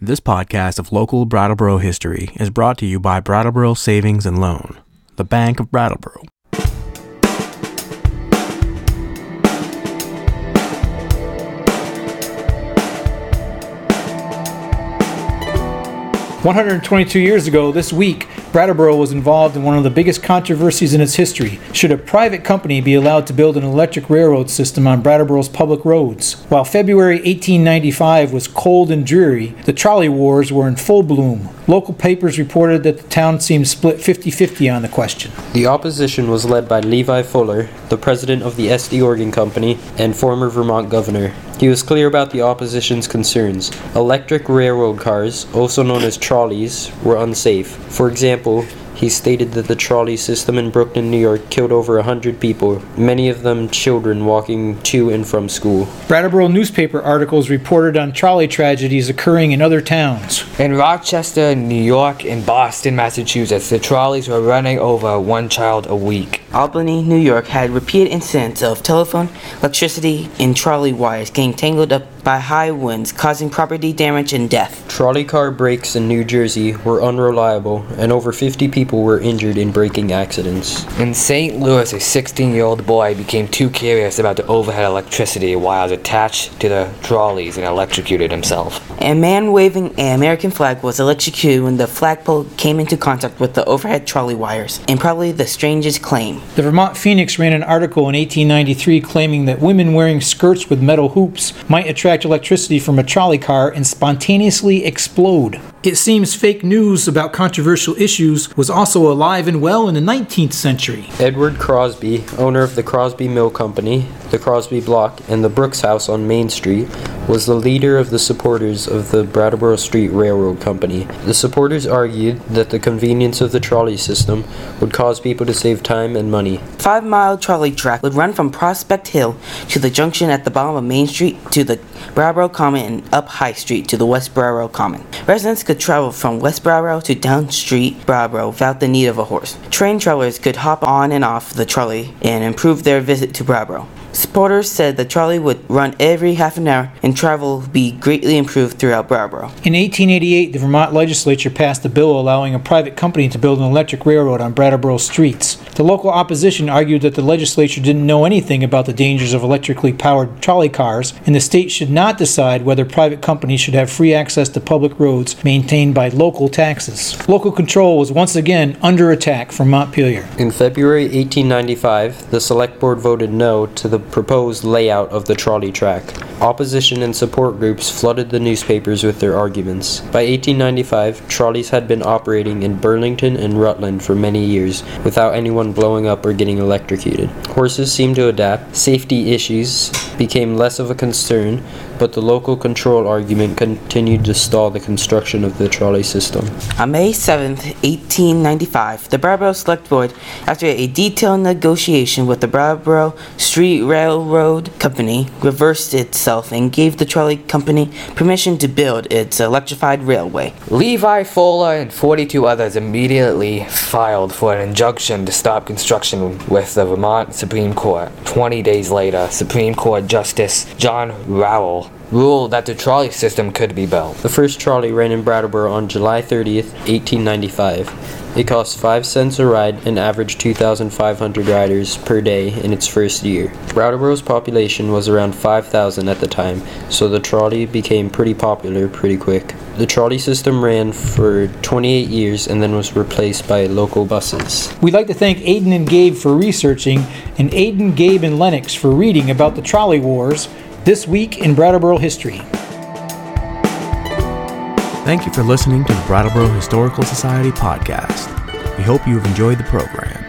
This podcast of local Brattleboro history is brought to you by Brattleboro Savings and Loan, the Bank of Brattleboro. 122 years ago, this week, Brattleboro was involved in one of the biggest controversies in its history. Should a private company be allowed to build an electric railroad system on Brattleboro's public roads? While February 1895 was cold and dreary, the trolley wars were in full bloom. Local papers reported that the town seemed split 50 50 on the question. The opposition was led by Levi Fuller, the president of the Estey Organ Company and former Vermont governor. He was clear about the opposition's concerns. Electric railroad cars, also known as trolleys, were unsafe. For example, he stated that the trolley system in Brooklyn, New York killed over 100 people, many of them children walking to and from school. Brattleboro newspaper articles reported on trolley tragedies occurring in other towns. In Rochester, New York, and Boston, Massachusetts, the trolleys were running over one child a week. Albany, New York had repeated incidents of telephone, electricity, and trolley wires getting tangled up by high winds, causing property damage and death. Trolley car brakes in New Jersey were unreliable, and over 50 people were injured in braking accidents. In St. Louis, a 16 year old boy became too curious about the overhead electricity while he was attached to the trolleys and electrocuted himself. A man waving an American flag was electrocuted when the flagpole came into contact with the overhead trolley wires, and probably the strangest claim. The Vermont Phoenix ran an article in 1893 claiming that women wearing skirts with metal hoops might attract electricity from a trolley car and spontaneously explode. It seems fake news about controversial issues was also alive and well in the 19th century. Edward Crosby, owner of the Crosby Mill Company, the Crosby Block, and the Brooks House on Main Street, was the leader of the supporters of the Brattleboro Street Railroad Company. The supporters argued that the convenience of the trolley system would cause people to save time and money. Five mile trolley track would run from Prospect Hill to the junction at the bottom of Main Street to the Brattleboro Common and up High Street to the West Brattleboro Common. Residents could travel from West Brattleboro to Down Street Brattleboro without the need of a horse. Train travelers could hop on and off the trolley and improve their visit to Brattleboro. Supporters said the trolley would run every half an hour and travel would be greatly improved throughout Brattleboro. In 1888, the Vermont legislature passed a bill allowing a private company to build an electric railroad on Brattleboro streets. The local opposition argued that the legislature didn't know anything about the dangers of electrically powered trolley cars, and the state should not decide whether private companies should have free access to public roads maintained by local taxes. Local control was once again under attack from Montpelier. In February 1895, the Select Board voted no to the proposed layout of the trolley track. Opposition and support groups flooded the newspapers with their arguments. By 1895, trolleys had been operating in Burlington and Rutland for many years without anyone blowing up or getting electrocuted. Horses seemed to adapt, safety issues became less of a concern, but the local control argument continued to stall the construction of the trolley system. On May 7, 1895, the Brattleboro Select Board, after a detailed negotiation with the Brattleboro Street Railroad Company, reversed itself and gave the trolley company permission to build its electrified railway. Levi Fuller and 42 others immediately filed for an injunction to stop construction with the Vermont Supreme Court. 20 days later, Supreme Court Justice John Rowell ruled that the trolley system could be built. The first trolley ran in Brattleboro on July 30th, 1895. It cost 5 cents a ride and averaged 2,500 riders per day in its first year. Brattleboro's population was around 5,000 at the time, so the trolley became pretty popular pretty quick. The trolley system ran for 28 years and then was replaced by local buses. We'd like to thank Aiden and Gabe for researching, and Aiden, Gabe, and Lennox for reading about the trolley wars this week in Brattleboro history. Thank you for listening to the Brattleboro Historical Society podcast. We hope you have enjoyed the program.